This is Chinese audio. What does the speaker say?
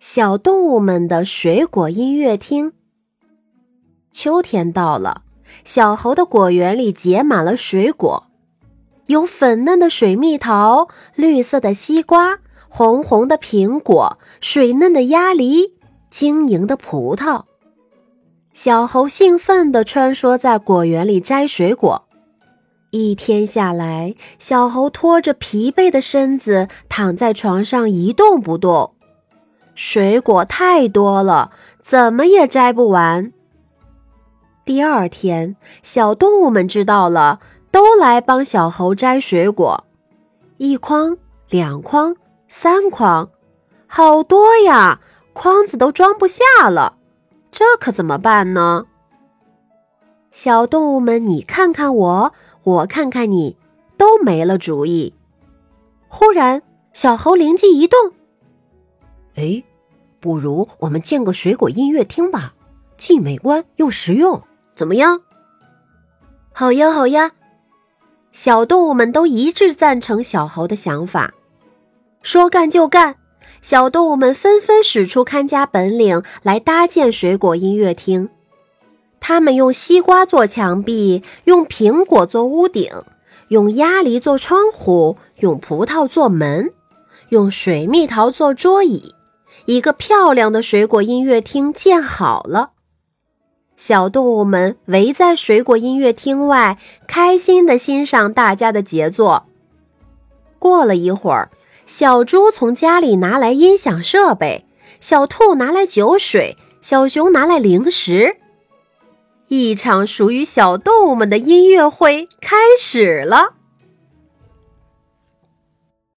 小动物们的水果音乐厅。秋天到了，小猴的果园里结满了水果，有粉嫩的水蜜桃、绿色的西瓜、红红的苹果、水嫩的鸭梨、晶莹的葡萄。小猴兴奋地穿梭在果园里摘水果。一天下来，小猴拖着疲惫的身子躺在床上一动不动。水果太多了，怎么也摘不完。第二天，小动物们知道了，都来帮小猴摘水果。一筐、两筐、三筐，好多呀！筐子都装不下了，这可怎么办呢？小动物们，你看看我，我看看你，都没了主意。忽然，小猴灵机一动。哎，不如我们建个水果音乐厅吧，既美观又实用，怎么样？好呀，好呀！小动物们都一致赞成小猴的想法。说干就干，小动物们纷纷使出看家本领来搭建水果音乐厅。他们用西瓜做墙壁，用苹果做屋顶，用鸭梨做窗户，用葡萄做门，用水蜜桃做桌椅。一个漂亮的水果音乐厅建好了，小动物们围在水果音乐厅外，开心地欣赏大家的杰作。过了一会儿，小猪从家里拿来音响设备，小兔拿来酒水，小熊拿来零食，一场属于小动物们的音乐会开始了。